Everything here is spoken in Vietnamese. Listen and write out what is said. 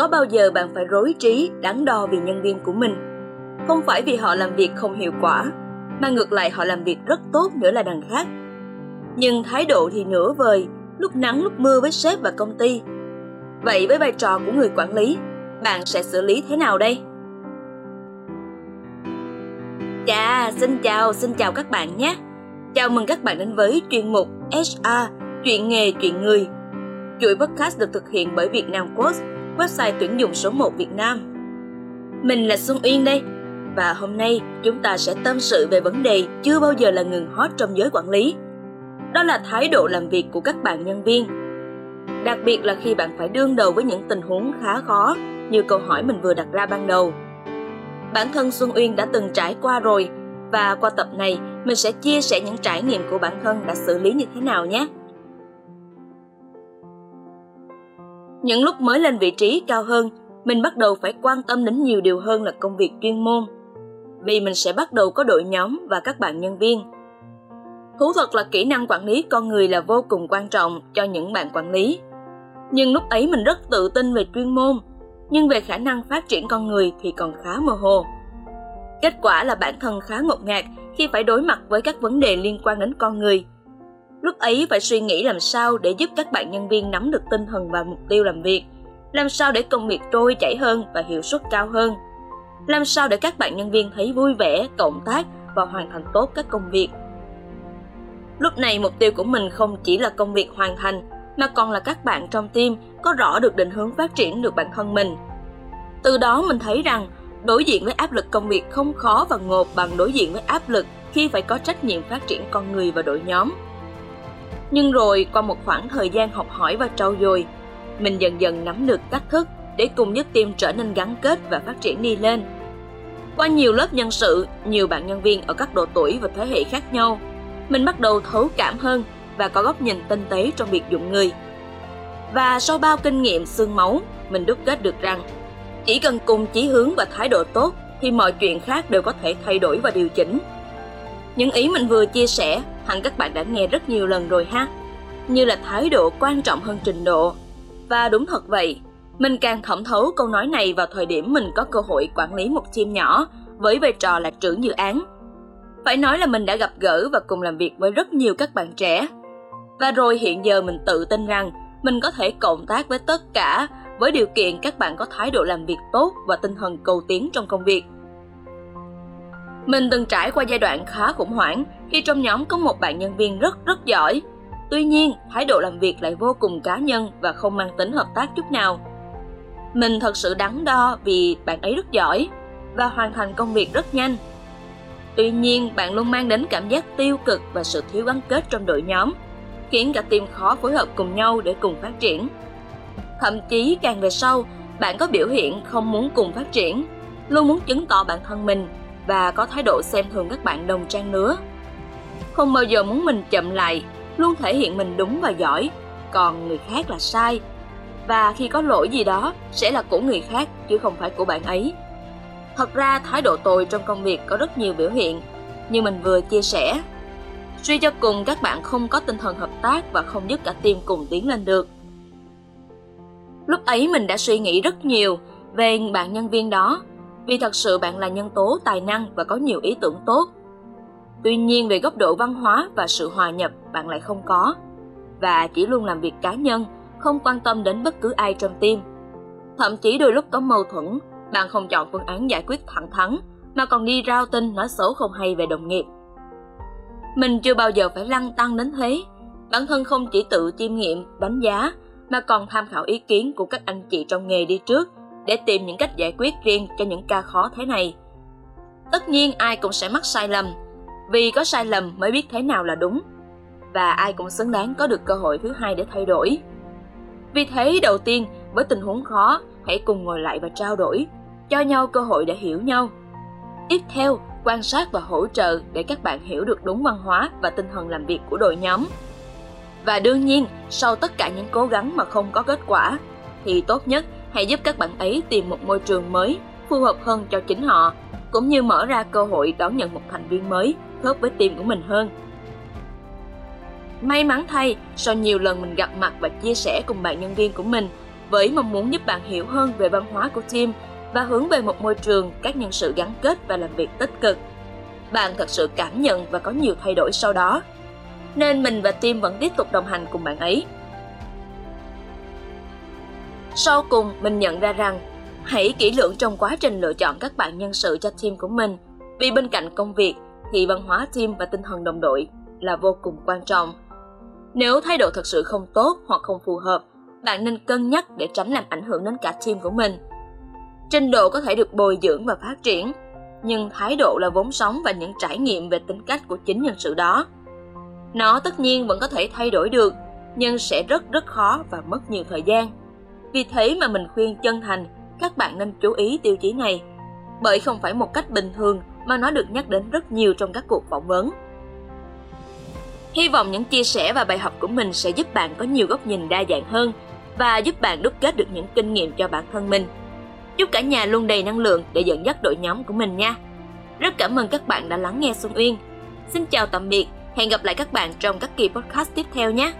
có bao giờ bạn phải rối trí, đắn đo vì nhân viên của mình? Không phải vì họ làm việc không hiệu quả, mà ngược lại họ làm việc rất tốt nữa là đằng khác. Nhưng thái độ thì nửa vời, lúc nắng lúc mưa với sếp và công ty. Vậy với vai trò của người quản lý, bạn sẽ xử lý thế nào đây? Chà, xin chào xin chào các bạn nhé. Chào mừng các bạn đến với chuyên mục hr chuyện nghề, chuyện người. Chuỗi podcast được thực hiện bởi việt nam Post website tuyển dụng số 1 Việt Nam. Mình là Xuân Uyên đây, và hôm nay chúng ta sẽ tâm sự về vấn đề chưa bao giờ là ngừng hot trong giới quản lý. Đó là thái độ làm việc của các bạn nhân viên. Đặc biệt là khi bạn phải đương đầu với những tình huống khá khó như câu hỏi mình vừa đặt ra ban đầu. Bản thân Xuân Uyên đã từng trải qua rồi và qua tập này mình sẽ chia sẻ những trải nghiệm của bản thân đã xử lý như thế nào nhé. Những lúc mới lên vị trí cao hơn, mình bắt đầu phải quan tâm đến nhiều điều hơn là công việc chuyên môn. Vì mình sẽ bắt đầu có đội nhóm và các bạn nhân viên. Thú thật là kỹ năng quản lý con người là vô cùng quan trọng cho những bạn quản lý. Nhưng lúc ấy mình rất tự tin về chuyên môn, nhưng về khả năng phát triển con người thì còn khá mơ hồ. Kết quả là bản thân khá ngột ngạt khi phải đối mặt với các vấn đề liên quan đến con người – Lúc ấy phải suy nghĩ làm sao để giúp các bạn nhân viên nắm được tinh thần và mục tiêu làm việc, làm sao để công việc trôi chảy hơn và hiệu suất cao hơn, làm sao để các bạn nhân viên thấy vui vẻ, cộng tác và hoàn thành tốt các công việc. Lúc này mục tiêu của mình không chỉ là công việc hoàn thành mà còn là các bạn trong team có rõ được định hướng phát triển được bản thân mình. Từ đó mình thấy rằng đối diện với áp lực công việc không khó và ngột bằng đối diện với áp lực khi phải có trách nhiệm phát triển con người và đội nhóm nhưng rồi, qua một khoảng thời gian học hỏi và trau dồi, mình dần dần nắm được cách thức để cùng nhất team trở nên gắn kết và phát triển đi lên. Qua nhiều lớp nhân sự, nhiều bạn nhân viên ở các độ tuổi và thế hệ khác nhau, mình bắt đầu thấu cảm hơn và có góc nhìn tinh tế trong việc dụng người. Và sau bao kinh nghiệm xương máu, mình đúc kết được rằng, chỉ cần cùng chí hướng và thái độ tốt thì mọi chuyện khác đều có thể thay đổi và điều chỉnh. Những ý mình vừa chia sẻ hẳn các bạn đã nghe rất nhiều lần rồi ha. Như là thái độ quan trọng hơn trình độ. Và đúng thật vậy, mình càng thẩm thấu câu nói này vào thời điểm mình có cơ hội quản lý một team nhỏ với vai trò là trưởng dự án. Phải nói là mình đã gặp gỡ và cùng làm việc với rất nhiều các bạn trẻ. Và rồi hiện giờ mình tự tin rằng mình có thể cộng tác với tất cả với điều kiện các bạn có thái độ làm việc tốt và tinh thần cầu tiến trong công việc. Mình từng trải qua giai đoạn khá khủng hoảng khi trong nhóm có một bạn nhân viên rất rất giỏi. Tuy nhiên, thái độ làm việc lại vô cùng cá nhân và không mang tính hợp tác chút nào. Mình thật sự đắn đo vì bạn ấy rất giỏi và hoàn thành công việc rất nhanh. Tuy nhiên, bạn luôn mang đến cảm giác tiêu cực và sự thiếu gắn kết trong đội nhóm, khiến cả team khó phối hợp cùng nhau để cùng phát triển. Thậm chí càng về sau, bạn có biểu hiện không muốn cùng phát triển, luôn muốn chứng tỏ bản thân mình và có thái độ xem thường các bạn đồng trang lứa. Không bao giờ muốn mình chậm lại, luôn thể hiện mình đúng và giỏi, còn người khác là sai. Và khi có lỗi gì đó sẽ là của người khác chứ không phải của bạn ấy. Thật ra thái độ tồi trong công việc có rất nhiều biểu hiện, như mình vừa chia sẻ. Suy cho cùng các bạn không có tinh thần hợp tác và không giúp cả team cùng tiến lên được. Lúc ấy mình đã suy nghĩ rất nhiều về bạn nhân viên đó vì thật sự bạn là nhân tố tài năng và có nhiều ý tưởng tốt. Tuy nhiên về góc độ văn hóa và sự hòa nhập bạn lại không có và chỉ luôn làm việc cá nhân, không quan tâm đến bất cứ ai trong team. Thậm chí đôi lúc có mâu thuẫn, bạn không chọn phương án giải quyết thẳng thắn mà còn đi rao tin nói xấu không hay về đồng nghiệp. Mình chưa bao giờ phải lăng tăng đến thế, bản thân không chỉ tự chiêm nghiệm, đánh giá mà còn tham khảo ý kiến của các anh chị trong nghề đi trước để tìm những cách giải quyết riêng cho những ca khó thế này. Tất nhiên ai cũng sẽ mắc sai lầm, vì có sai lầm mới biết thế nào là đúng, và ai cũng xứng đáng có được cơ hội thứ hai để thay đổi. Vì thế đầu tiên, với tình huống khó, hãy cùng ngồi lại và trao đổi, cho nhau cơ hội để hiểu nhau. Tiếp theo, quan sát và hỗ trợ để các bạn hiểu được đúng văn hóa và tinh thần làm việc của đội nhóm. Và đương nhiên, sau tất cả những cố gắng mà không có kết quả, thì tốt nhất hãy giúp các bạn ấy tìm một môi trường mới phù hợp hơn cho chính họ cũng như mở ra cơ hội đón nhận một thành viên mới khớp với team của mình hơn may mắn thay sau nhiều lần mình gặp mặt và chia sẻ cùng bạn nhân viên của mình với mong muốn giúp bạn hiểu hơn về văn hóa của team và hướng về một môi trường các nhân sự gắn kết và làm việc tích cực. Bạn thật sự cảm nhận và có nhiều thay đổi sau đó. Nên mình và team vẫn tiếp tục đồng hành cùng bạn ấy. Sau cùng, mình nhận ra rằng hãy kỹ lưỡng trong quá trình lựa chọn các bạn nhân sự cho team của mình vì bên cạnh công việc thì văn hóa team và tinh thần đồng đội là vô cùng quan trọng. Nếu thái độ thật sự không tốt hoặc không phù hợp, bạn nên cân nhắc để tránh làm ảnh hưởng đến cả team của mình. Trình độ có thể được bồi dưỡng và phát triển, nhưng thái độ là vốn sống và những trải nghiệm về tính cách của chính nhân sự đó. Nó tất nhiên vẫn có thể thay đổi được, nhưng sẽ rất rất khó và mất nhiều thời gian. Vì thế mà mình khuyên chân thành các bạn nên chú ý tiêu chí này, bởi không phải một cách bình thường mà nó được nhắc đến rất nhiều trong các cuộc phỏng vấn. Hy vọng những chia sẻ và bài học của mình sẽ giúp bạn có nhiều góc nhìn đa dạng hơn và giúp bạn đúc kết được những kinh nghiệm cho bản thân mình. Chúc cả nhà luôn đầy năng lượng để dẫn dắt đội nhóm của mình nha. Rất cảm ơn các bạn đã lắng nghe Xuân Uyên. Xin chào tạm biệt, hẹn gặp lại các bạn trong các kỳ podcast tiếp theo nhé.